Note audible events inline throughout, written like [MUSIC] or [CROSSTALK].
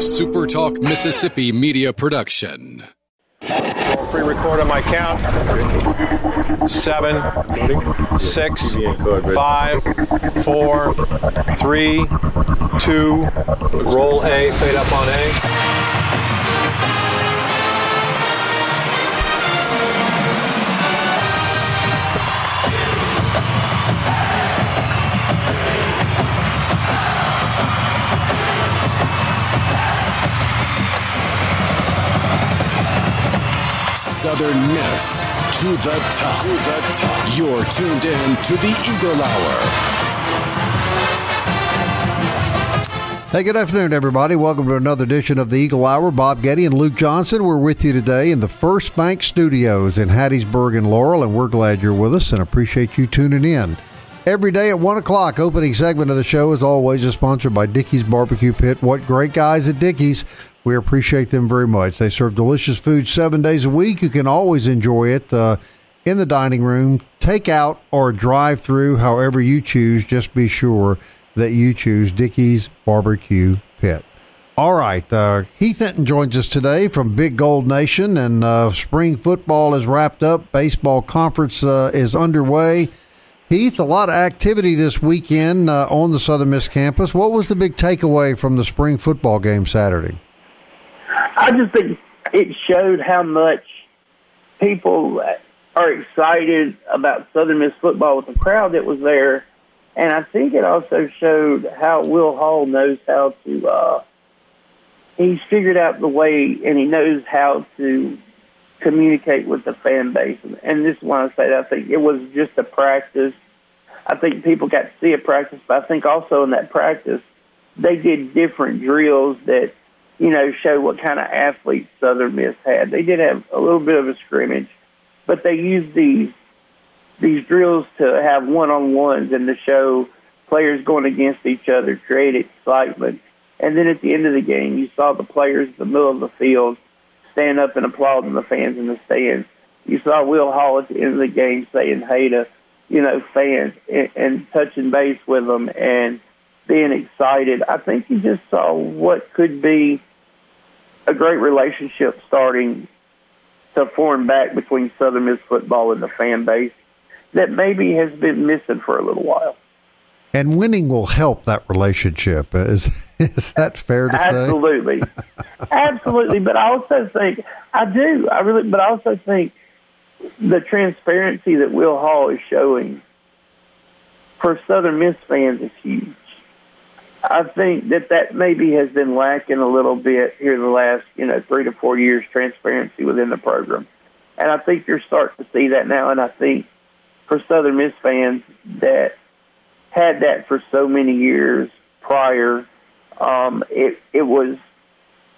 SuperTalk Mississippi media production. Pre record on my count. Seven, six, five, four, three, two. Roll A, fade up on A. Southern Miss to the top. To the top. You're tuned in to the Eagle Hour. Hey, good afternoon, everybody. Welcome to another edition of the Eagle Hour. Bob Getty and Luke Johnson. We're with you today in the First Bank Studios in Hattiesburg and Laurel, and we're glad you're with us and appreciate you tuning in. Every day at 1 o'clock, opening segment of the show is always is sponsored by Dickey's Barbecue Pit. What great guys at Dickey's. We appreciate them very much. They serve delicious food seven days a week. You can always enjoy it uh, in the dining room, take out, or drive through, however you choose. Just be sure that you choose Dickey's Barbecue Pit. All right, uh, Heath Hinton joins us today from Big Gold Nation, and uh, spring football is wrapped up. Baseball conference uh, is underway. Heath, a lot of activity this weekend uh, on the Southern Miss campus. What was the big takeaway from the spring football game Saturday? I just think it showed how much people are excited about Southern Miss football with the crowd that was there. And I think it also showed how Will Hall knows how to, uh, he's figured out the way and he knows how to communicate with the fan base. And this is why I say that I think it was just a practice. I think people got to see a practice, but I think also in that practice, they did different drills that you know, show what kind of athletes Southern Miss had. They did have a little bit of a scrimmage, but they used these these drills to have one on ones and to show players going against each other, create excitement. And then at the end of the game, you saw the players in the middle of the field stand up and applauding the fans in the stands. You saw Will Hall at the end of the game saying hey to, you know, fans and, and touching base with them and being excited. I think you just saw what could be a great relationship starting to form back between Southern Miss football and the fan base that maybe has been missing for a little while. And winning will help that relationship. Uh, is [LAUGHS] is that fair to Absolutely. say? Absolutely. [LAUGHS] Absolutely. But I also think I do. I really but I also think the transparency that Will Hall is showing for Southern Miss fans is huge. I think that that maybe has been lacking a little bit here the last, you know, three to four years, transparency within the program. And I think you're starting to see that now. And I think for Southern Miss fans that had that for so many years prior, um, it, it was,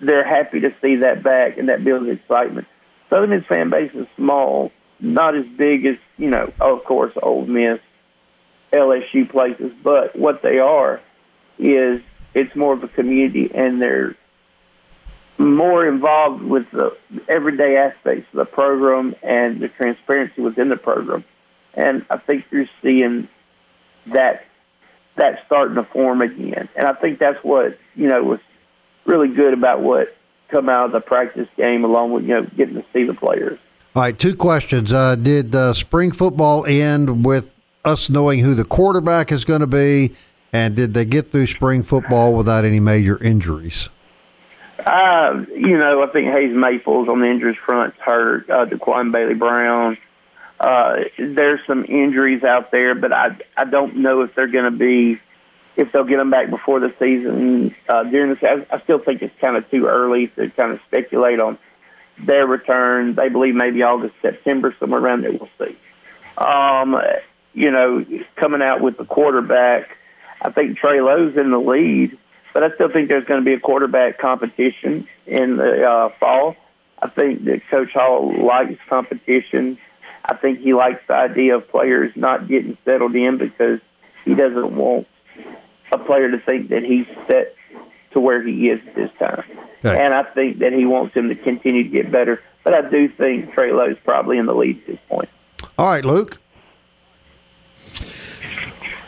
they're happy to see that back and that builds excitement. Southern Miss fan base is small, not as big as, you know, of course, Ole Miss, LSU places, but what they are – is it's more of a community and they're more involved with the everyday aspects of the program and the transparency within the program. And I think you're seeing that that starting to form again. And I think that's what, you know, was really good about what come out of the practice game along with, you know, getting to see the players. All right, two questions. Uh, did uh, spring football end with us knowing who the quarterback is going to be? And did they get through spring football without any major injuries? Uh, you know, I think Hayes Maples on the injuries front hurt. Uh, Daquan Bailey Brown. Uh, there's some injuries out there, but I I don't know if they're going to be if they'll get them back before the season. Uh, during the I, I still think it's kind of too early to kind of speculate on their return. They believe maybe August, September, somewhere around there. We'll see. Um, you know, coming out with the quarterback I think Trey Lowe's in the lead, but I still think there's going to be a quarterback competition in the uh, fall. I think that Coach Hall likes competition. I think he likes the idea of players not getting settled in because he doesn't want a player to think that he's set to where he is at this time. Okay. And I think that he wants him to continue to get better. But I do think Trey Lowe's probably in the lead at this point. All right, Luke.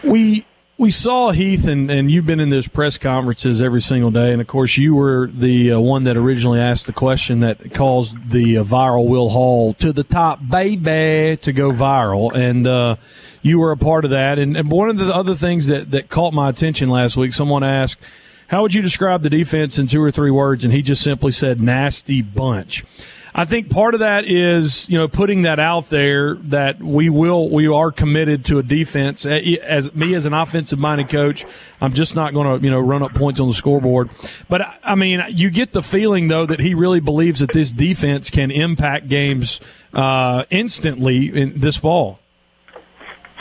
We we saw Heath, and, and you've been in those press conferences every single day. And of course, you were the uh, one that originally asked the question that caused the uh, viral Will Hall to the top, baby, to go viral. And uh, you were a part of that. And, and one of the other things that, that caught my attention last week, someone asked, How would you describe the defense in two or three words? And he just simply said, nasty bunch. I think part of that is you know putting that out there that we will we are committed to a defense. As me as an offensive minded coach, I'm just not going to you know run up points on the scoreboard. But I mean, you get the feeling though that he really believes that this defense can impact games uh, instantly in this fall.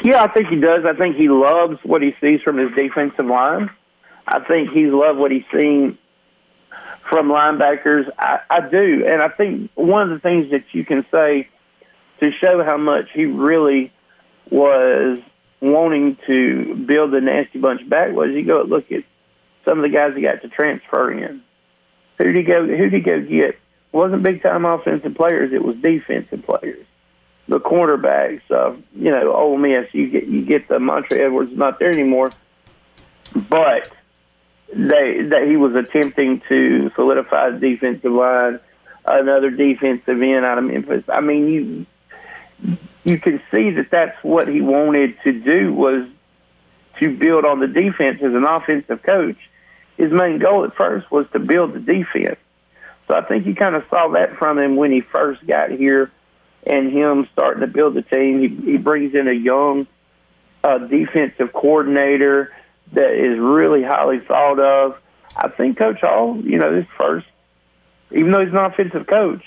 Yeah, I think he does. I think he loves what he sees from his defensive line. I think he's loved what he's seen from linebackers. I, I do, and I think one of the things that you can say to show how much he really was wanting to build the nasty bunch back was you go look at some of the guys he got to transfer in. Who did he go? Who did he go get? It wasn't big time offensive players. It was defensive players. The quarterbacks of uh, you know Ole Miss. You get you get the Montre Edwards not there anymore, but they that he was attempting to solidify the defensive line, another defensive end out of Memphis. I mean, you you can see that that's what he wanted to do was to build on the defense as an offensive coach. His main goal at first was to build the defense. So I think you kind of saw that from him when he first got here, and him starting to build the team. He, he brings in a young uh, defensive coordinator that is really highly thought of. I think Coach Hall, you know, this first, even though he's an offensive coach,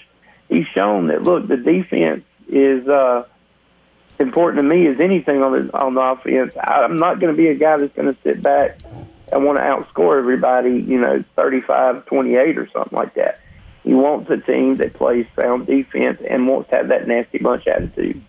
he's shown that look, the defense is uh, important to me as anything on the on the offense. I'm not going to be a guy that's going to sit back and want to outscore everybody, you know, 35-28 or something like that. He wants a team that plays sound defense and wants to have that nasty bunch attitude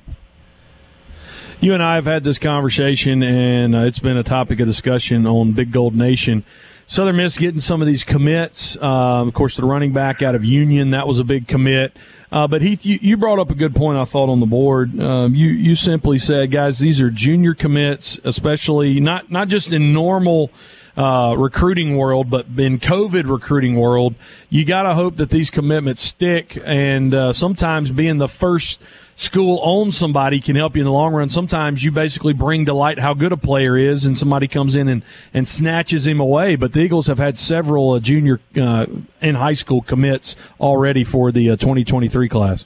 you and I have had this conversation, and uh, it's been a topic of discussion on Big Gold Nation. Southern Miss getting some of these commits. Uh, of course, the running back out of Union that was a big commit. Uh, but Heath, you, you, brought up a good point. I thought on the board. Um, you you simply said, guys, these are junior commits, especially not not just in normal uh, recruiting world, but in COVID recruiting world, you got to hope that these commitments stick. And uh, sometimes being the first school owns somebody can help you in the long run. Sometimes you basically bring to light how good a player is, and somebody comes in and, and snatches him away. But the Eagles have had several uh, junior uh, and high school commits already for the uh, 2023 class.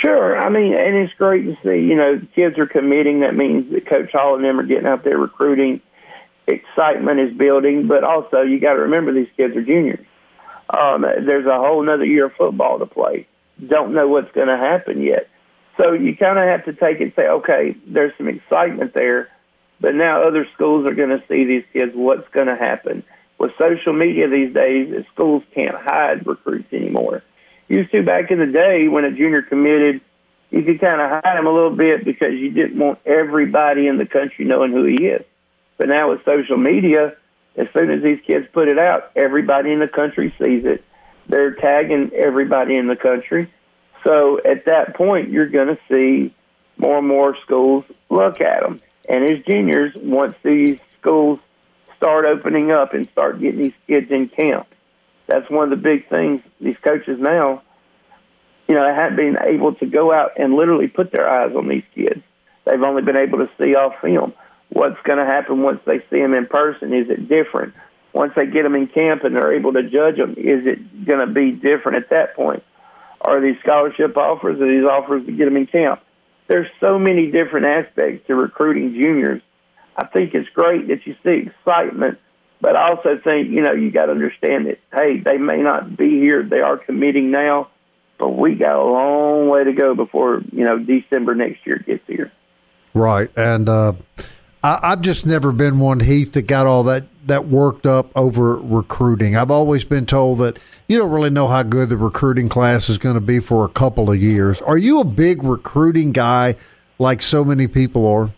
Sure. I mean, and it's great to see, you know, kids are committing. That means that Coach Hall and them are getting out there recruiting excitement is building, but also you got to remember these kids are juniors. Um, there's a whole another year of football to play. Don't know what's going to happen yet. So you kind of have to take it and say, okay, there's some excitement there, but now other schools are going to see these kids. What's going to happen? With social media these days, schools can't hide recruits anymore. Used to back in the day when a junior committed, you could kind of hide him a little bit because you didn't want everybody in the country knowing who he is. But now with social media, as soon as these kids put it out, everybody in the country sees it. They're tagging everybody in the country. So at that point, you're going to see more and more schools look at them. And as juniors, once these schools start opening up and start getting these kids in camp, that's one of the big things these coaches now, you know, haven't been able to go out and literally put their eyes on these kids. They've only been able to see off film what's going to happen once they see them in person? Is it different? Once they get them in camp and they're able to judge them, is it going to be different at that point? Are these scholarship offers? Are these offers to get them in camp? There's so many different aspects to recruiting juniors. I think it's great that you see excitement, but I also think, you know, you got to understand that, hey, they may not be here. They are committing now, but we got a long way to go before, you know, December next year gets here. Right. And, uh, I, have just never been one Heath that got all that that worked up over recruiting. I've always been told that you don't really know how good the recruiting class is going to be for a couple of years. Are you a big recruiting guy like so many people are?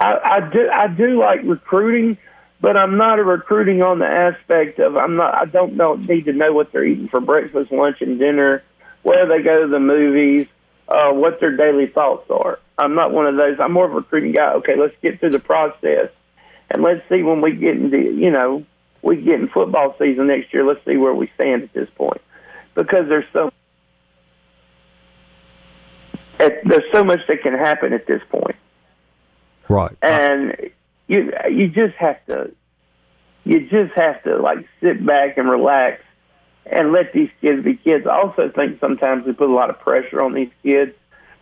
I, I do. I do like recruiting, but I'm not a recruiting on the aspect of I'm not. I don't know need to know what they're eating for breakfast, lunch, and dinner, where they go to the movies uh, what their daily thoughts are. I'm not one of those. I'm more of a recruiting guy. Okay, let's get through the process, and let's see when we get into you know we get in football season next year. Let's see where we stand at this point, because there's so there's so much that can happen at this point. Right. And you you just have to you just have to like sit back and relax and let these kids be kids. I also think sometimes we put a lot of pressure on these kids,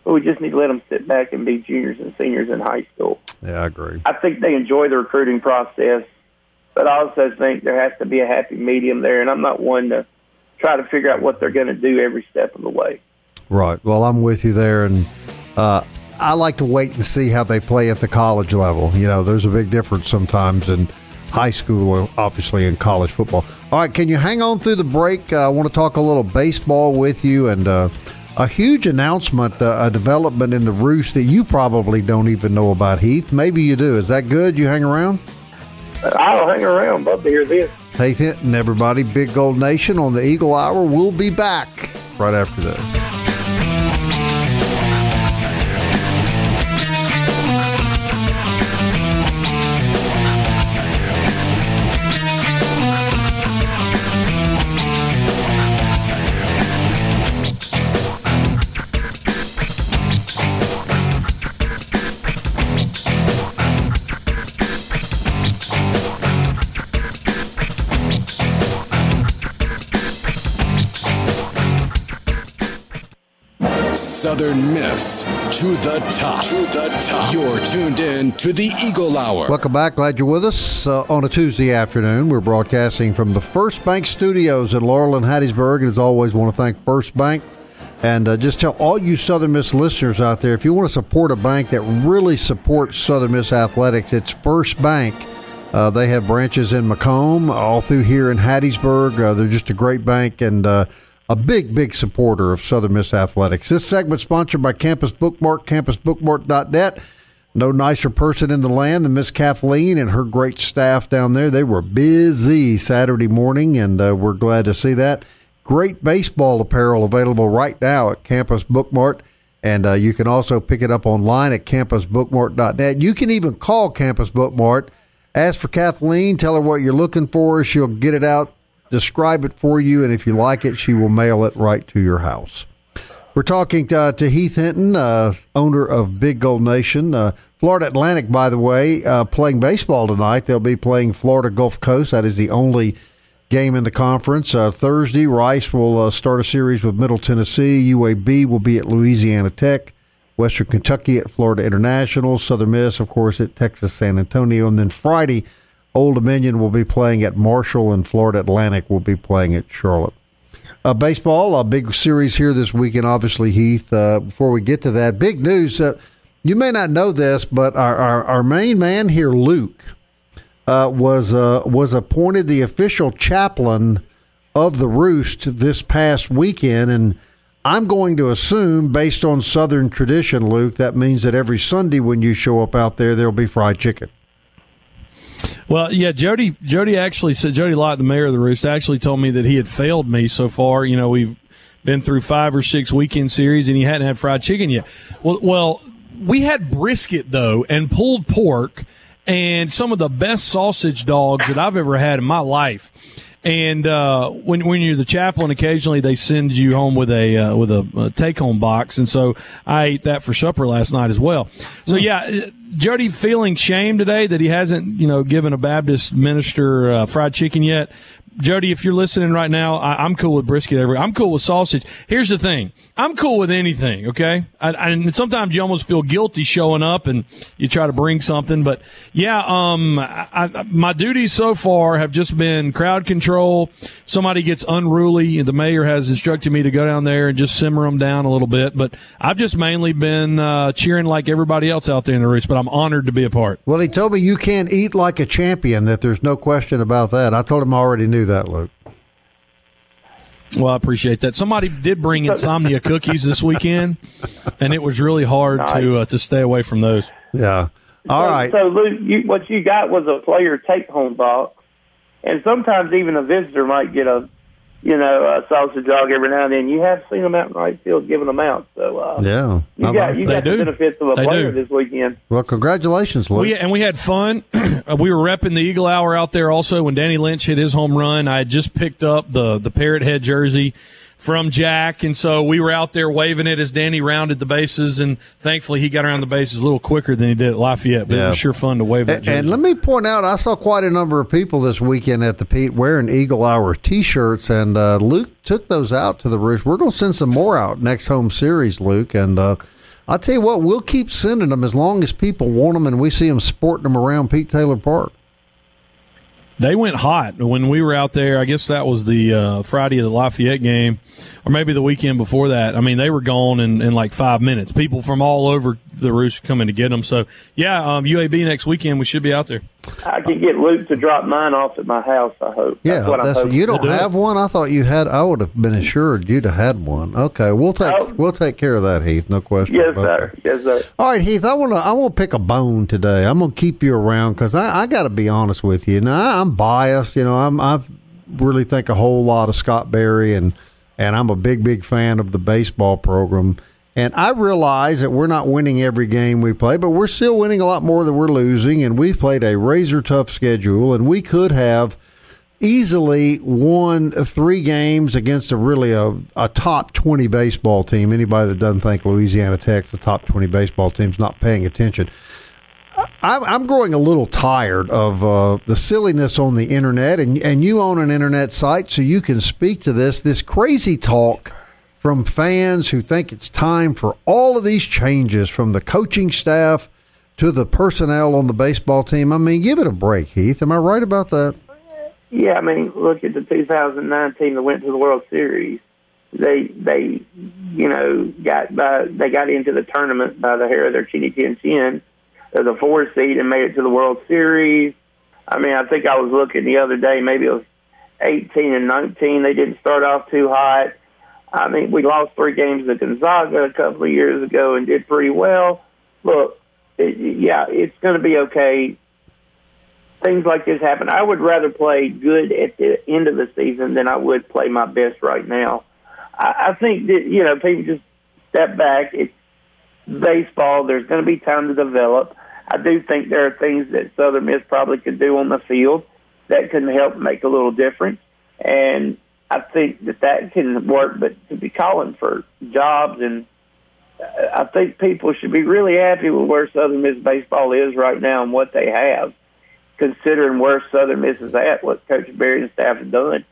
but we just need to let them sit back and be juniors and seniors in high school. Yeah, I agree. I think they enjoy the recruiting process, but I also think there has to be a happy medium there, and I'm not one to try to figure out what they're going to do every step of the way. Right. Well, I'm with you there, and uh, I like to wait and see how they play at the college level. You know, there's a big difference sometimes in high school, obviously, in college football. All right, can you hang on through the break? Uh, I want to talk a little baseball with you and uh, a huge announcement, uh, a development in the Roost that you probably don't even know about, Heath. Maybe you do. Is that good? You hang around? I'll hang around. Love to hear this. Heath Hinton, everybody. Big Gold Nation on the Eagle Hour. We'll be back right after this. Southern Miss to the top. To the top. You're tuned in to the Eagle Hour. Welcome back. Glad you're with us uh, on a Tuesday afternoon. We're broadcasting from the First Bank Studios in Laurel and Hattiesburg. And as always, want to thank First Bank. And uh, just tell all you Southern Miss listeners out there if you want to support a bank that really supports Southern Miss athletics, it's First Bank. Uh, they have branches in McComb, all through here in Hattiesburg. Uh, they're just a great bank, and uh, a big, big supporter of Southern Miss Athletics. This segment sponsored by Campus Bookmart, campusbookmart.net. No nicer person in the land than Miss Kathleen and her great staff down there. They were busy Saturday morning, and uh, we're glad to see that. Great baseball apparel available right now at Campus Bookmart, and uh, you can also pick it up online at campusbookmart.net. You can even call Campus Bookmart. Ask for Kathleen, tell her what you're looking for. She'll get it out describe it for you, and if you like it, she will mail it right to your house. We're talking uh, to Heath Hinton, uh, owner of Big Gold Nation. Uh, Florida Atlantic, by the way, uh, playing baseball tonight. They'll be playing Florida Gulf Coast. That is the only game in the conference. Uh, Thursday, Rice will uh, start a series with Middle Tennessee. UAB will be at Louisiana Tech. Western Kentucky at Florida International. Southern Miss, of course, at Texas San Antonio. And then Friday, Old Dominion will be playing at Marshall, and Florida Atlantic will be playing at Charlotte. Uh, baseball, a big series here this weekend, obviously, Heath. Uh, before we get to that, big news. Uh, you may not know this, but our, our, our main man here, Luke, uh, was uh, was appointed the official chaplain of the Roost this past weekend, and I'm going to assume, based on Southern tradition, Luke, that means that every Sunday when you show up out there, there'll be fried chicken. Well, yeah, Jody. Jody actually said Jody Lott, the mayor of the Roost, actually told me that he had failed me so far. You know, we've been through five or six weekend series, and he hadn't had fried chicken yet. Well, well, we had brisket though, and pulled pork, and some of the best sausage dogs that I've ever had in my life. And uh, when when you're the chaplain, occasionally they send you home with a uh, with a, a take home box, and so I ate that for supper last night as well. So yeah, Jody feeling shame today that he hasn't you know given a Baptist minister uh, fried chicken yet. Jody, if you're listening right now, I, am cool with brisket. Every I'm cool with sausage. Here's the thing: I'm cool with anything. Okay, I, I, and sometimes you almost feel guilty showing up and you try to bring something. But yeah, um, my duties so far have just been crowd control. Somebody gets unruly, the mayor has instructed me to go down there and just simmer them down a little bit. But I've just mainly been uh, cheering like everybody else out there in the roost. But I'm honored to be a part. Well, he told me you can't eat like a champion. That there's no question about that. I told him I already knew that, Luke. Well, I appreciate that. Somebody did bring insomnia cookies this weekend, and it was really hard nice. to uh, to stay away from those. Yeah. All so, right. so, Luke, you, what you got was a player take home box, and sometimes even a visitor might get a you know, uh, sausage dog every now and then. You have seen them out in right field giving them out. So uh, yeah, you I got like you They got the do. benefits of a They player do. this weekend. Well, congratulations, Luke. We, and we had fun. [CLEARS THROAT] we were repping the Eagle Hour out there also when Danny Lynch hit his home run. I had just picked up the the Parrot Head jersey from Jack, and so we were out there waving it as Danny rounded the bases. And thankfully, he got around the bases a little quicker than he did at Lafayette. But it was sure fun to wave that And, and let me point out, I saw quite a number of people this weekend at the Pete wearing Eagle Hour T-shirts, and uh, Luke took those out to the roost. We're going to send some more out next home series, Luke, and uh, I'll tell you what, we'll keep sending them as long as people want them, and we see them sporting them around Pete Taylor Park. They went hot when we were out there. I guess that was the uh, Friday of the Lafayette game, or maybe the weekend before that. I mean, they were gone in, in like five minutes. People from all over the roost coming to get them. So, yeah, um, UAB next weekend, we should be out there. I can get Luke to drop mine off at my house. I hope. Yeah, that's what I'm hoping. you don't do it. have one. I thought you had. I would have been assured you'd have had one. Okay, we'll take Oh. we'll take care of that, Heath. No question. Yes, sir. that. Yes, sir. All right, Heath. I want to. I want to pick a bone today. I'm going to keep you around because I, I got to be honest with you. Now I'm biased. You know, I'm I really think a whole lot of Scott Berry and and I'm a big big fan of the baseball program. And I realize that we're not winning every game we play, but we're still winning a lot more than we're losing. And we've played a razor tough schedule, and we could have easily won three games against a really a, a top 20 baseball team. Anybody that doesn't think Louisiana Tech's a top 20 baseball team's not paying attention. I'm, I'm growing a little tired of uh, the silliness on the internet, and and you own an internet site, so you can speak to this. This crazy talk from fans who think it's time for all of these changes, from the coaching staff to the personnel on the baseball team. I mean, give it a break, Heath. Am I right about that? Yeah, I mean, look at the 2009 team that went to the World Series. They they you know got by they got into the tournament by the hair of their chinny chin chin. They're the four seed and made it to the World Series. I mean, I think I was looking the other day. Maybe it was 18 and 19. They didn't start off too hot. I mean, we lost three games to Gonzaga a couple of years ago and did pretty well. Look, it, yeah, it's going to be okay things like this happen. I would rather play good at the end of the season than I would play my best right now. I, I think that you know people just step back. It's baseball. There's going to be time to develop. I do think there are things that Southern Miss probably could do on the field that can help make a little difference, and I think that that can work. But to be calling for jobs and uh, I think people should be really happy with where Southern Miss baseball is right now and what they have considering where Southern Miss is at, what Coach Berry and staff have done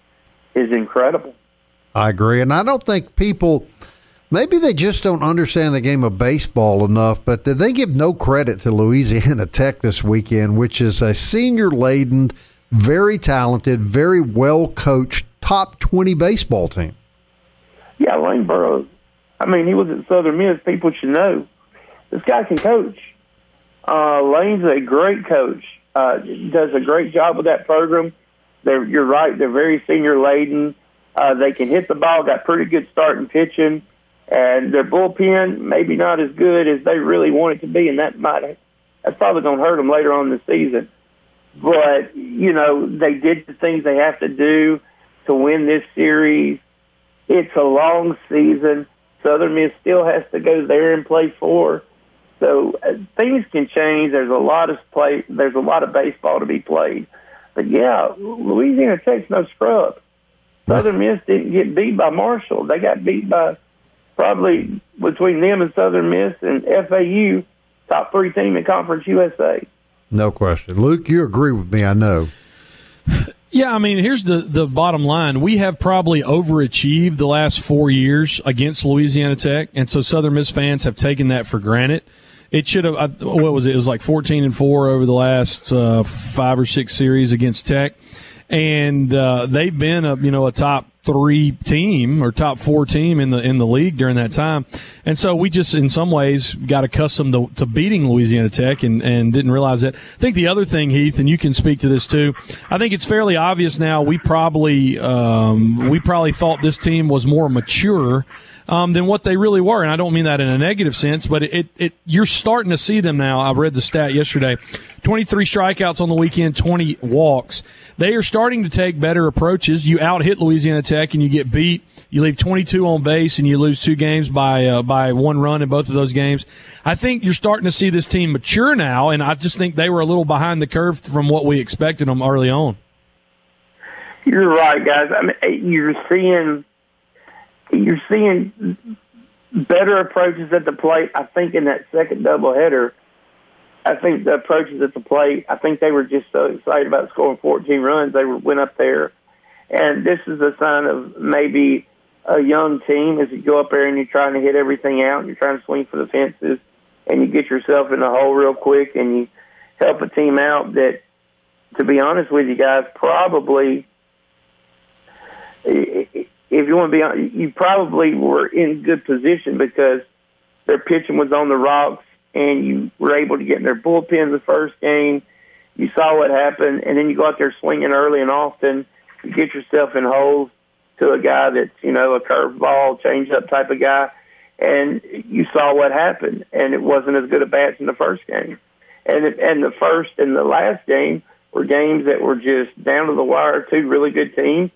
is incredible. I agree, and I don't think people. Maybe they just don't understand the game of baseball enough, but they give no credit to Louisiana [LAUGHS] Tech this weekend, which is a senior laden, very talented, very well coached, top 20 baseball team? Yeah, Lane Burroughs. I mean, he was at Southern Miss. People should know this guy can coach. Uh, Lane's a great coach. Uh, does a great job with that program. They're, you're right. They're very senior laden. Uh, they can hit the ball. Got pretty good starting pitching, and their bullpen maybe not as good as they really want it to be, and that might that's probably going to hurt them later on in the season. But you know, they did the things they have to do to win this series. It's a long season. Southern Miss still has to go there and play four. So uh, things can change. There's a lot of play. There's a lot of baseball to be played. But yeah, Louisiana Tech's no scrub. Southern Miss didn't get beat by Marshall. They got beat by probably between them and Southern Miss and FAU, top three team in Conference USA. No question. Luke, you agree with me, I know. Yeah, I mean, here's the, the bottom line. We have probably overachieved the last four years against Louisiana Tech, and so Southern Miss fans have taken that for granted. It should have. What was it? It was like 14 and four over the last uh, five or six series against Tech, and uh, they've been a you know a top three team or top four team in the in the league during that time, and so we just in some ways got accustomed to, to beating Louisiana Tech and and didn't realize that. I think the other thing, Heath, and you can speak to this too. I think it's fairly obvious now. We probably um, we probably thought this team was more mature um, than what they really were. And I don't mean that in a negative sense, but it, it, you're starting to see them now. I read the stat yesterday 23 strikeouts on the weekend, 20 walks. They are starting to take better approaches. You out hit Louisiana Tech Tech and you get beat, you leave 22 on base and you lose two games by uh, by one run in both of those games. I think you're starting to see this team mature now, and I just think they were a little behind the curve from what we expected them early on. You're right, guys. I mean, you're seeing you're seeing better approaches at the plate. I think in that second doubleheader, I think the approaches at the plate. I think they were just so excited about scoring 14 runs. They went up there, and this is a sign of maybe a young team as you go up there and you're trying to hit everything out and you're trying to swing for the fences and you get yourself in the hole real quick and you help a team out that, to be honest with you guys, probably if you want to be honest, you probably were in good position because their pitching was on the rocks and you were able to get in their bullpen the first game. You saw what happened, and then you go out there swinging early and often. Get yourself in holes to a guy that's you know a curveball, changeup type of guy, and you saw what happened. And it wasn't as good a bats in the first game, and it, and the first and the last game were games that were just down to the wire. Two really good teams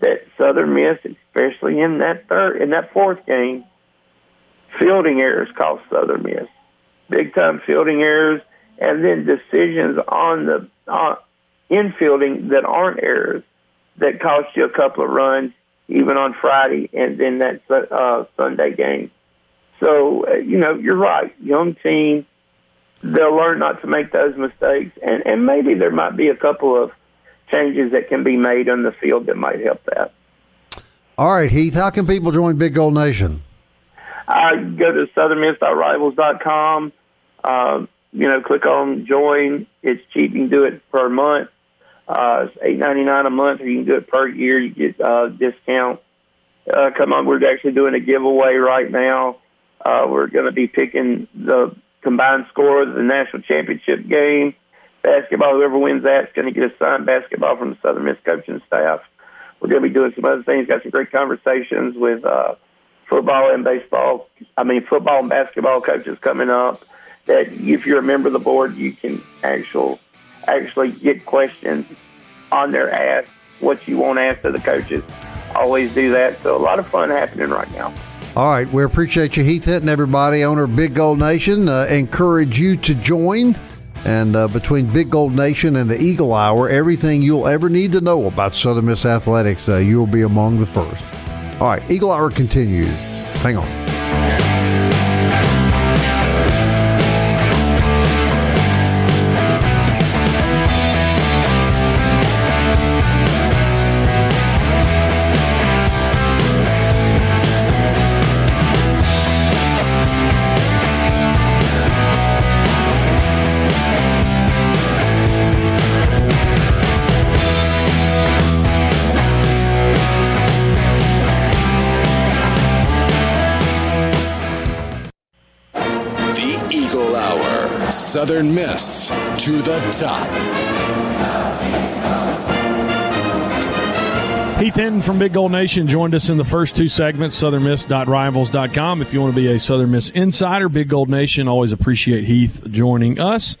that Southern Miss, especially in that third, in that fourth game, fielding errors cost Southern Miss, big time fielding errors, and then decisions on the uh, infielding that aren't errors that cost you a couple of runs, even on Friday, and then that uh, Sunday game. So uh, you know, you're right, young team. They'll learn not to make those mistakes, and and maybe there might be a couple of changes that can be made on the field that might help that. All right, Heath, how can people join Big Gold Nation? I go to southernmiss.rivals.com. Uh, you know, click on join. It's cheap. You can do it per month. Uh, it's eight ninety nine a month, or you can do it per year. You get uh, discount. Uh, come on, we're actually doing a giveaway right now. Uh, we're going to be picking the combined score of the national championship game basketball. Whoever wins that's going to get a signed basketball from the Southern Miss coaching staff. We're going to be doing some other things. Got some great conversations with uh, football and baseball. I mean, football and basketball coaches coming up. That if you're a member of the board, you can actual actually get questions on their ask what you want asked of the coaches. Always do that. So a lot of fun happening right now. All right, we appreciate you, Heath Hinton, everybody, owner of Big Gold Nation. Uh, encourage you to join. And uh, between Big Gold Nation and the Eagle Hour, everything you'll ever need to know about Southern Miss Athletics, uh, you'll be among the first. All right, Eagle Hour continues. Hang on. Southern Miss to the top. Heath Hinton from Big Gold Nation joined us in the first two segments, southernmiss.rivals.com. If you want to be a Southern Miss insider, Big Gold Nation, always appreciate Heath joining us.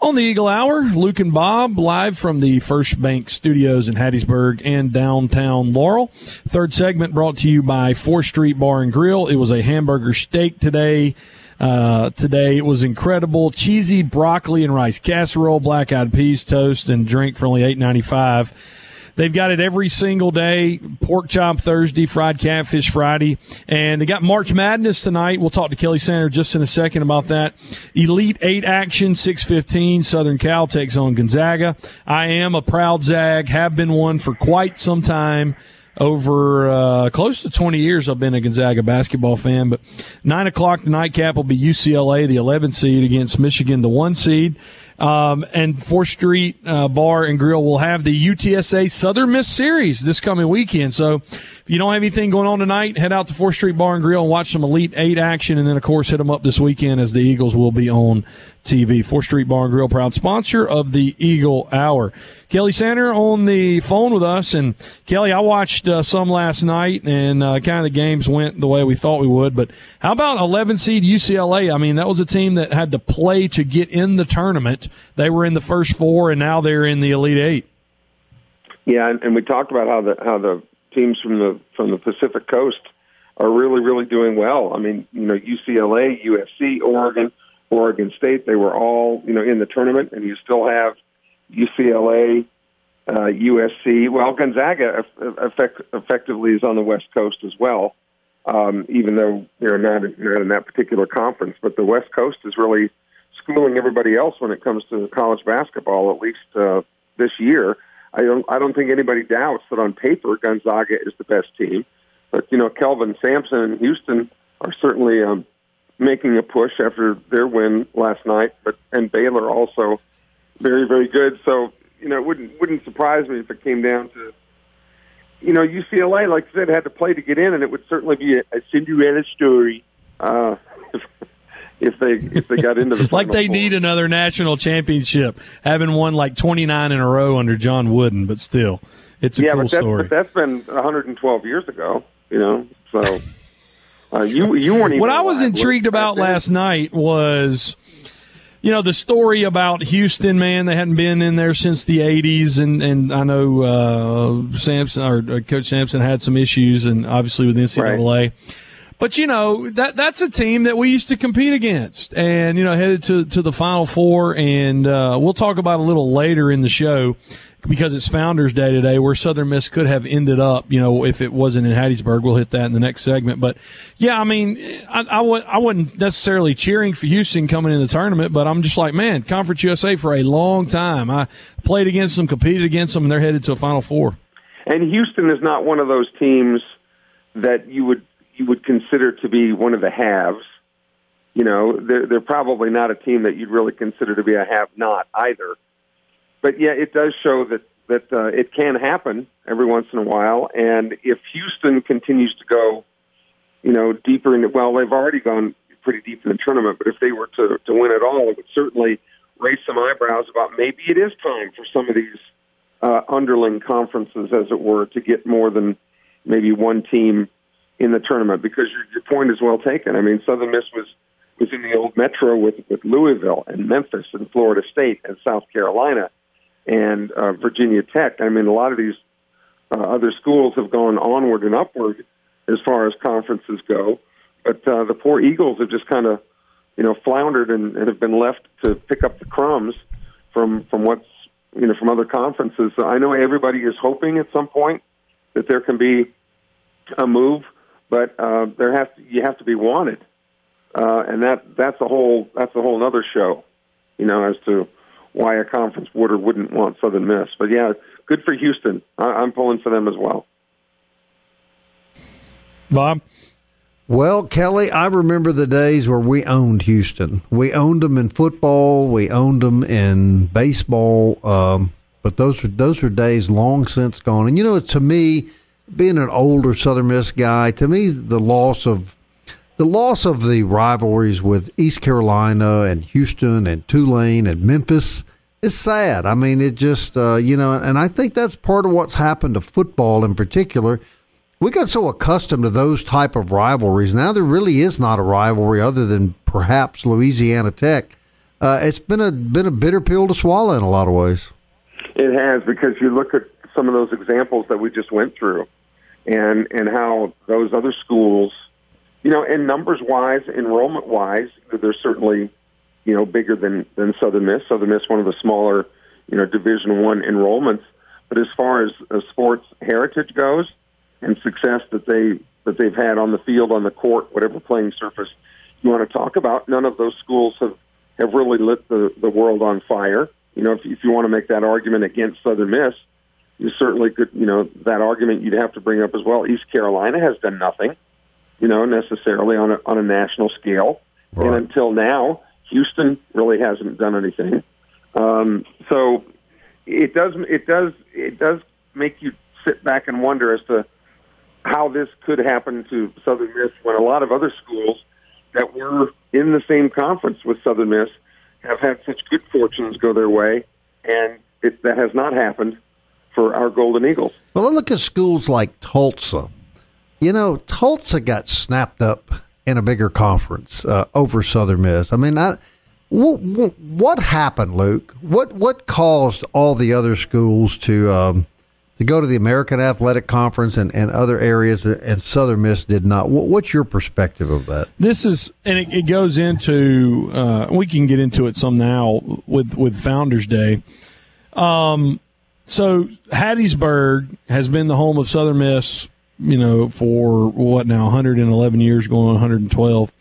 On the Eagle Hour, Luke and Bob live from the First Bank Studios in Hattiesburg and downtown Laurel. Third segment brought to you by 4th Street Bar and Grill. It was a hamburger steak today uh, today. It was incredible. Cheesy broccoli and rice casserole, black eyed peas toast, and drink for only eight ninety five. They've got it every single day. Pork chop Thursday, fried catfish Friday, and they got March Madness tonight. We'll talk to Kelly Sander just in a second about that. Elite Eight action, six fifteen. Southern Cal takes on Gonzaga. I am a proud Zag. Have been one for quite some time over uh, close to 20 years I've been a Gonzaga basketball fan. But 9 o'clock the nightcap will be UCLA, the 11 seed, against Michigan, the 1 seed. Um, and 4th Street uh, Bar and Grill will have the UTSA Southern Miss Series this coming weekend. So if you don't have anything going on tonight, head out to 4th Street Bar and Grill and watch some Elite 8 action. And then, of course, hit them up this weekend as the Eagles will be on TV. 4th Street Bar and Grill, proud sponsor of the Eagle Hour. Kelly Sander on the phone with us. And Kelly, I watched uh, some last night and uh, kind of the games went the way we thought we would. But how about 11 seed UCLA? I mean, that was a team that had to play to get in the tournament. They were in the first four and now they're in the Elite Eight. Yeah, and we talked about how the how the teams from the from the Pacific Coast are really really doing well. I mean, you know, UCLA, USC, Oregon, Oregon State, they were all you know in the tournament, and you still have UCLA, uh, USC. Well, Gonzaga effect, effectively is on the West Coast as well, um, even though they're not, not in that particular conference. But the West Coast is really schooling everybody else when it comes to college basketball, at least uh, this year. I don't, I don't think anybody doubts that on paper Gonzaga is the best team. But, you know, Kelvin Sampson and Houston are certainly um, making a push after their win last night, but and Baylor also very, very good. So, you know, it wouldn't wouldn't surprise me if it came down to you know, UCLA, like I said, had to play to get in, and it would certainly be a, a Cinderella story uh, [LAUGHS] they if they got into the [LAUGHS] like they four. need another national championship, having won like twenty nine in a row under John Wooden, but still, it's a yeah, cool but, story. but that's been 112 years ago, you know. So [LAUGHS] uh, you you weren't even what I was intrigued about last night was. You know the story about Houston, man. They hadn't been in there since the '80s, and and I know uh, Sampson or uh, Coach Sampson had some issues, and obviously with NCAA. But you know that that's a team that we used to compete against, and you know headed to to the Final Four, and uh, we'll talk about a little later in the show because it's Founders Day today, where Southern Miss could have ended up. You know, if it wasn't in Hattiesburg, we'll hit that in the next segment. But yeah, I mean, I, I, w- I wasn't necessarily cheering for Houston coming in the tournament, but I'm just like, man, Conference USA for a long time. I played against them, competed against them, and they're headed to a Final Four. And Houston is not one of those teams that you would you would consider to be one of the haves. You know, they're they're probably not a team that you'd really consider to be a have not either. But yeah, it does show that that uh, it can happen every once in a while. And if Houston continues to go, you know, deeper into well, they've already gone pretty deep in the tournament. But if they were to to win it all, it would certainly raise some eyebrows about maybe it is time for some of these uh, underling conferences, as it were, to get more than maybe one team in the tournament. Because your, your point is well taken. I mean, Southern Miss was was in the old Metro with with Louisville and Memphis and Florida State and South Carolina and uh, Virginia Tech. I mean, a lot of these uh, other schools have gone onward and upward as far as conferences go, but uh, the poor Eagles have just kind of, you know, floundered and, and have been left to pick up the crumbs from from what's you know from other conferences. So I know everybody is hoping at some point that there can be a move, but uh, there has to, you have to be wanted, uh, and that that's a whole that's a whole other show, you know, as to why a conference would or wouldn't want Southern Miss. But yeah, good for Houston. I, I'm pulling for them as well. Bob. Well, Kelly, I remember the days where we owned Houston. We owned them in football. We owned them in baseball. Um, but those are those are days long since gone. And you know, to me, being an older Southern Miss guy, to me, the loss of the loss of the rivalries with East Carolina and Houston and Tulane and Memphis is sad. I mean, it just uh, you know, and I think that's part of what's happened to football in particular we got so accustomed to those type of rivalries. Now there really is not a rivalry other than perhaps Louisiana Tech. Uh, it's been a been a bitter pill to swallow in a lot of ways. It has because you look at some of those examples that we just went through, and and how those other schools, you know, in numbers wise, enrollment wise, they're certainly, you know, bigger than than Southern Miss. Southern Miss one of the smaller, you know, Division One enrollments. But as far as, as sports heritage goes, and success that they that they've had on the field, on the court, whatever playing surface you want to talk about. None of those schools have have really lit the the world on fire. You know, if, if you want to make that argument against Southern Miss, you certainly could. You know, that argument you'd have to bring up as well. East Carolina has done nothing, you know, necessarily on a on a national scale, right. and until now, Houston really hasn't done anything. Um, so it does it does it does make you sit back and wonder as to how this could happen to Southern Miss when a lot of other schools that were in the same conference with Southern Miss have had such good fortunes go their way, and it, that has not happened for our Golden Eagles. Well, I look at schools like Tulsa. You know, Tulsa got snapped up in a bigger conference uh, over Southern Miss. I mean, I, what, what happened, Luke? What what caused all the other schools to um, to go to the American Athletic Conference and, and other areas, and Southern Miss did not. What, what's your perspective of that? This is, and it, it goes into. Uh, we can get into it some now with with Founders Day. Um, so Hattiesburg has been the home of Southern Miss, you know, for what now 111 years, going on 112.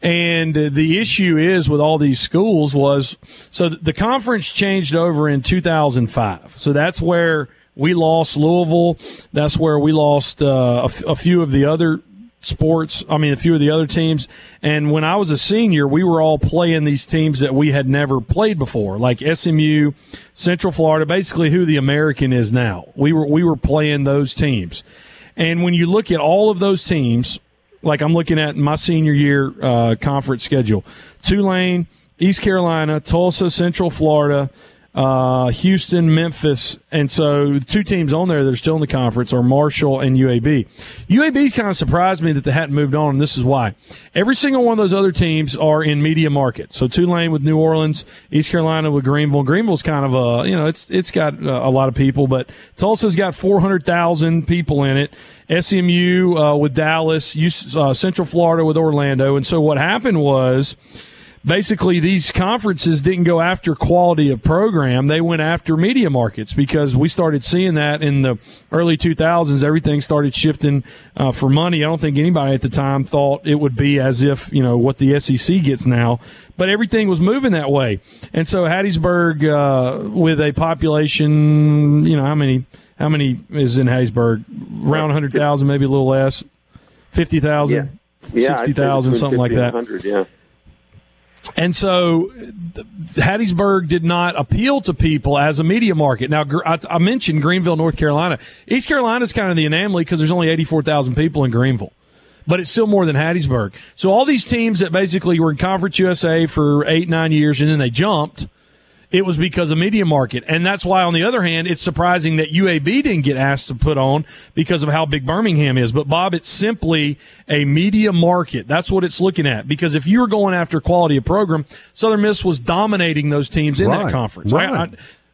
And the issue is with all these schools was so the conference changed over in 2005. So that's where we lost Louisville. That's where we lost uh, a, f- a few of the other sports. I mean, a few of the other teams. And when I was a senior, we were all playing these teams that we had never played before, like SMU, Central Florida, basically who the American is now. We were we were playing those teams. And when you look at all of those teams, like I'm looking at my senior year uh, conference schedule, Tulane, East Carolina, Tulsa, Central Florida, uh, Houston, Memphis, and so the two teams on there that are still in the conference are Marshall and UAB. UAB kind of surprised me that they hadn't moved on, and this is why. Every single one of those other teams are in media markets. So Tulane with New Orleans, East Carolina with Greenville. Greenville's kind of a you know it's it's got a lot of people, but Tulsa's got four hundred thousand people in it. SMU uh, with Dallas, uh, Central Florida with Orlando, and so what happened was basically these conferences didn't go after quality of program. They went after media markets because we started seeing that in the early 2000s everything started shifting uh, for money. I don't think anybody at the time thought it would be as if you know what the sec gets now but everything was moving that way. And so hattiesburg uh, with a population you know how many how many is in hattiesburg? Around 100000 maybe a little less. 50000 yeah. yeah 60000 something like that. yeah and so Hattiesburg did not appeal to people as a media market. Now, I, mentioned Greenville, North Carolina. East Carolina is kind of the anomaly because there's only 84,000 people in Greenville, but it's still more than Hattiesburg. So all these teams that basically were in Conference USA for eight, nine years and then they jumped – it was because of media market. And that's why, on the other hand, it's surprising that UAB didn't get asked to put on because of how big Birmingham is. But, Bob, it's simply a media market. That's what it's looking at. Because if you were going after quality of program, Southern Miss was dominating those teams in right. that conference. Right. I, I,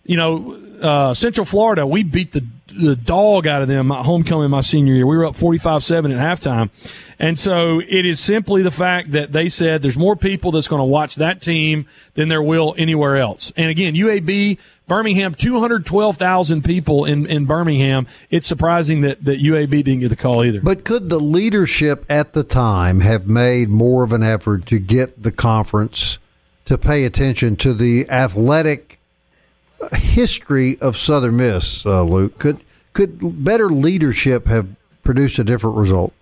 you know, uh, Central Florida, we beat the the dog out of them my homecoming my senior year. We were up 45-7 at halftime. And so it is simply the fact that they said there's more people that's going to watch that team than there will anywhere else. And again, UAB, Birmingham, 212,000 people in, in Birmingham. It's surprising that, that UAB didn't get the call either. But could the leadership at the time have made more of an effort to get the conference to pay attention to the athletic history of Southern Miss, uh, Luke? Could could better leadership have produced a different result?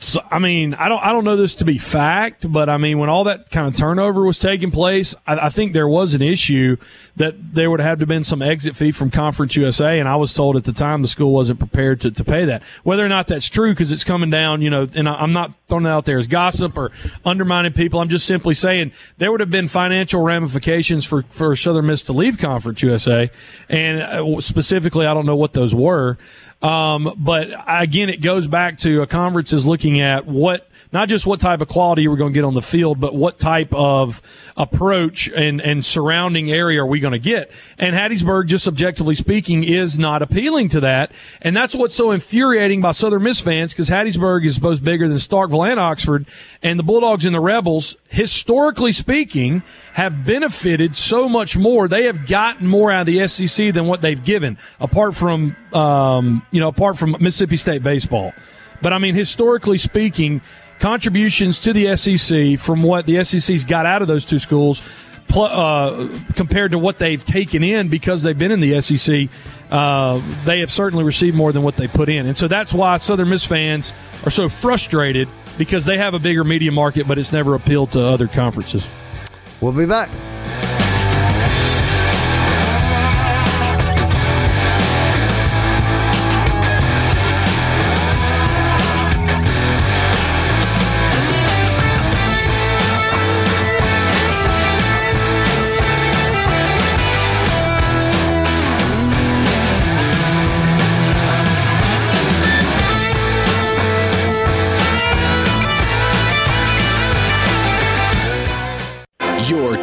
So, I mean, I don't, I don't know this to be fact, but I mean, when all that kind of turnover was taking place, I, I, think there was an issue that there would have to have been some exit fee from Conference USA. And I was told at the time the school wasn't prepared to, to pay that. Whether or not that's true, because it's coming down, you know, and I, am not throwing it out there as gossip or undermining people. I'm just simply saying there would have been financial ramifications for, for Southern Miss to leave Conference USA. And uh, specifically, I don't know what those were. Um, but again, it goes back to a conference is looking at what not just what type of quality we're going to get on the field, but what type of approach and, and surrounding area are we going to get? And Hattiesburg, just objectively speaking, is not appealing to that. And that's what's so infuriating by Southern Miss fans because Hattiesburg is both bigger than Starkville and Oxford. And the Bulldogs and the Rebels, historically speaking, have benefited so much more. They have gotten more out of the SEC than what they've given, apart from, um, you know, apart from Mississippi State baseball. But I mean, historically speaking, contributions to the SEC from what the SEC's got out of those two schools uh, compared to what they've taken in because they've been in the SEC, uh, they have certainly received more than what they put in. And so that's why Southern Miss fans are so frustrated because they have a bigger media market, but it's never appealed to other conferences. We'll be back.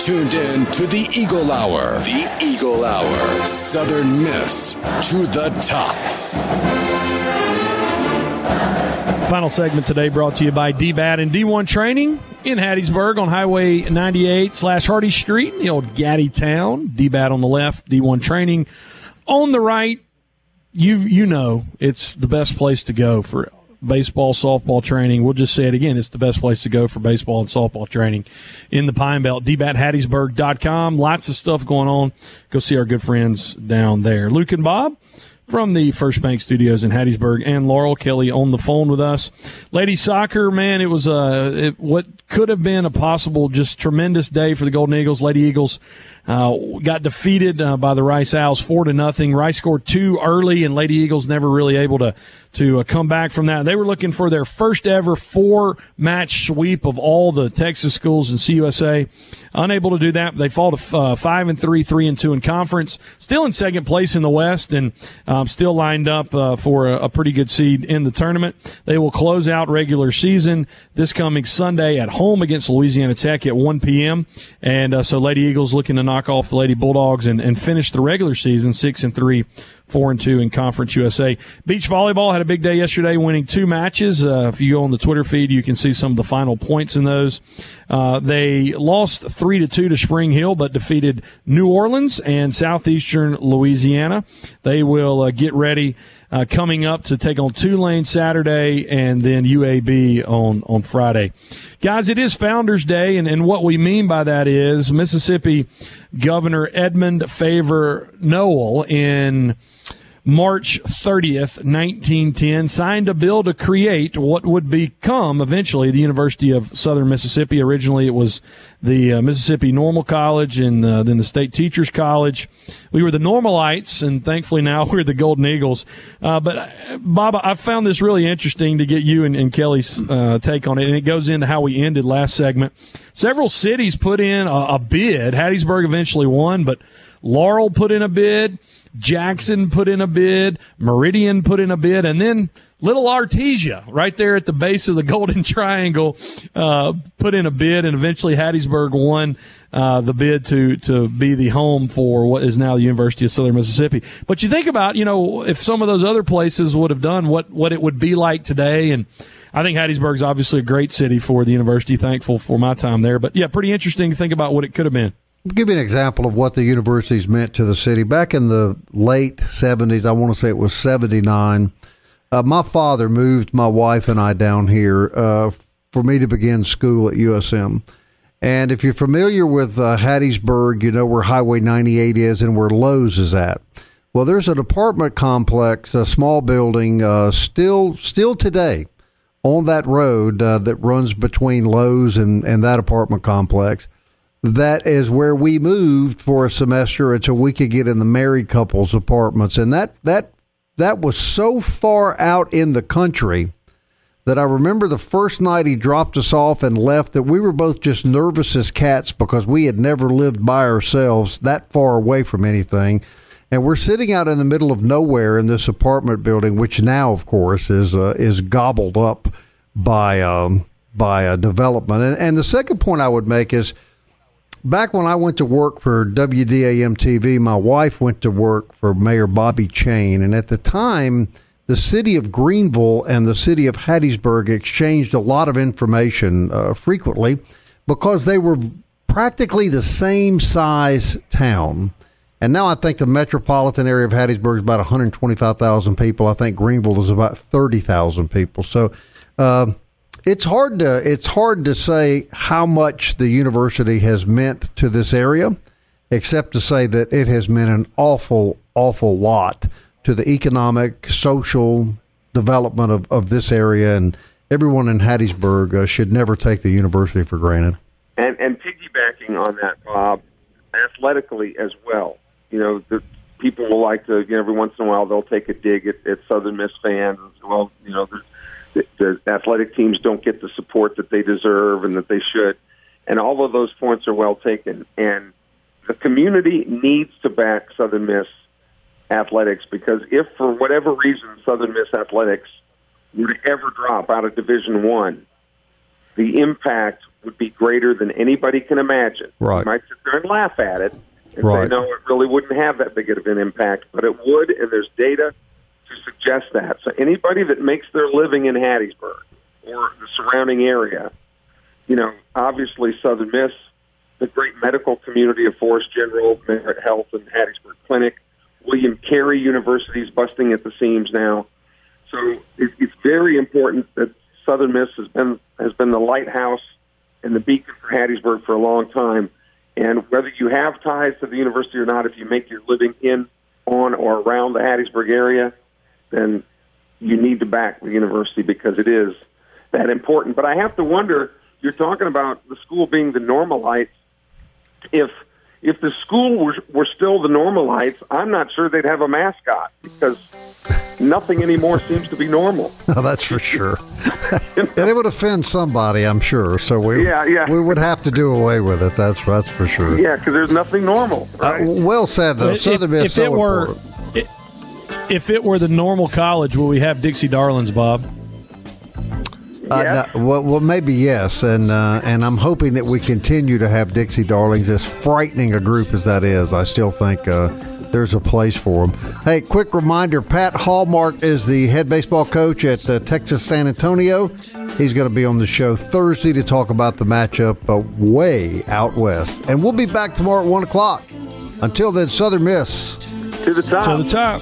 Tuned in to the Eagle Hour. The Eagle Hour. Southern Miss to the top. Final segment today brought to you by DBAT and D1 Training in Hattiesburg on Highway 98 slash Hardy Street in the old Gaddy town. DBAT on the left, D1 Training on the right. You you know it's the best place to go for baseball, softball training. We'll just say it again. It's the best place to go for baseball and softball training in the Pine Belt. DBATHattiesburg.com. Lots of stuff going on. Go see our good friends down there. Luke and Bob from the First Bank Studios in Hattiesburg, and Laurel Kelly on the phone with us. Ladies soccer, man, it was uh, it, what could have been a possible just tremendous day for the Golden Eagles. Lady Eagles uh, got defeated uh, by the Rice Owls four to nothing. Rice scored two early, and Lady Eagles never really able to to uh, come back from that. They were looking for their first ever four match sweep of all the Texas schools in CUSA. Unable to do that, they fall to uh, five and three, three and two in conference. Still in second place in the West, and um, still lined up uh, for a, a pretty good seed in the tournament. They will close out regular season this coming Sunday at home against Louisiana Tech at 1 p.m. And uh, so Lady Eagles looking to knock off the Lady Bulldogs and, and finish the regular season six and three, four and two in Conference USA. Beach volleyball had a big day yesterday, winning two matches. Uh, if you go on the Twitter feed, you can see some of the final points in those. Uh, they lost three to two to Spring Hill, but defeated New Orleans and Southeastern Louisiana. They will uh, get ready uh, coming up to take on Tulane Saturday and then UAB on, on Friday. Guys, it is Founders Day, and, and what we mean by that is Mississippi Governor Edmond Favor Noel in March 30th, 1910, signed a bill to create what would become eventually the University of Southern Mississippi. Originally, it was the uh, Mississippi Normal College and uh, then the State Teachers College. We were the Normalites, and thankfully now [LAUGHS] we're the Golden Eagles. Uh, but, uh, Bob, I found this really interesting to get you and, and Kelly's uh, take on it, and it goes into how we ended last segment. Several cities put in a, a bid. Hattiesburg eventually won, but Laurel put in a bid. Jackson put in a bid, Meridian put in a bid, and then Little Artesia, right there at the base of the [LAUGHS] Golden Triangle, uh, put in a bid, and eventually Hattiesburg won uh, the bid to to be the home for what is now the University of Southern Mississippi. But you think about, you know, if some of those other places would have done what what it would be like today, and I think Hattiesburg is obviously a great city for the university. Thankful for my time there, but yeah, pretty interesting to think about what it could have been give you an example of what the universities meant to the city. Back in the late 70s, I want to say it was 79, uh, my father moved my wife and I down here uh, for me to begin school at USM. And if you're familiar with uh, Hattiesburg, you know where Highway 98 is and where Lowe's is at. Well, there's an apartment complex, a small building, uh, still still today on that road uh, that runs between Lowe's and, and that apartment complex that is where we moved for a semester until we could get in the married couples apartments and that that that was so far out in the country that I remember the first night he dropped us off and left that we were both just nervous as cats because we had never lived by ourselves that far away from anything. And we're sitting out in the middle of nowhere in this apartment building, which now, of course, is uh, is gobbled up by um, by a development. And, and the second point I would make is back when I went to work for WDAM TV, my wife went to work for Mayor Bobby Chain. And at the time, the city of Greenville and the city of Hattiesburg exchanged a lot of information uh, frequently because they were practically the same size town. And now I think the metropolitan area of Hattiesburg is about 125,000 people. I think Greenville is about 30,000 people. So, uh, it's hard to it's hard to say how much the university has meant to this area, except to say that it has meant an awful, awful lot to the economic, social development of, of this area, and everyone in Hattiesburg uh, should never take the university for granted. And and piggybacking on that, Bob, athletically as well. You know, the people will like to. You know, every once in a while they'll take a dig at, at Southern Miss fans. Well, you know, there's the athletic teams don't get the support that they deserve and that they should. And all of those points are well taken. And the community needs to back Southern Miss athletics because if for whatever reason Southern Miss athletics were to ever drop out of Division One, the impact would be greater than anybody can imagine. Right. You might sit there and laugh at it and Right. say, no, it really wouldn't have that big of an impact, but it would, and there's data to suggest that. So anybody that makes their living in Hattiesburg or the surrounding area, you know, obviously Southern Miss, the great medical community of Forrest General, Merit Health, and Hattiesburg Clinic, William Carey University is busting at the seams now. So it, it's very important that Southern Miss has been has been the lighthouse and the beacon for Hattiesburg for a long time. And whether you have ties to the university or not, if you make your living in, on, or around the Hattiesburg area, then you need to back the university because it is that important. But I have to wonder, you're talking about the school being the normalites. If if the school were, were still the normalites, I'm not sure they'd have a mascot because nothing anymore seems to be normal. No, [LAUGHS] that's for sure. [LAUGHS] and it would offend somebody, I'm sure. So we Yeah, yeah. we would have to do away with it. That's that's for sure. Yeah, because there's nothing normal. Uh, well said though. If- Southern if, Miss if so it were important. I- if it were the normal college, will we have Dixie Darlings, Bob? Uh, Yes. no, well, well, maybe yes, and uh, and I'm hoping that we continue to have Dixie Darlings, as frightening a group as that is. I still think uh, there's a place for them. Hey, quick reminder: Pat Hallmark is the head baseball coach at uh, Texas San Antonio. He's going to be on the show Thursday to talk about the matchup uh, way out west, and we'll be back tomorrow at one o'clock. Until then, Southern Miss. to the top. To the top.